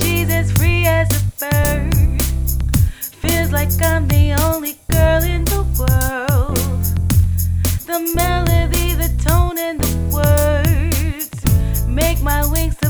she's as free as a bird. Feels like I'm the only girl in the world. The melody, the tone, and the words make my wings.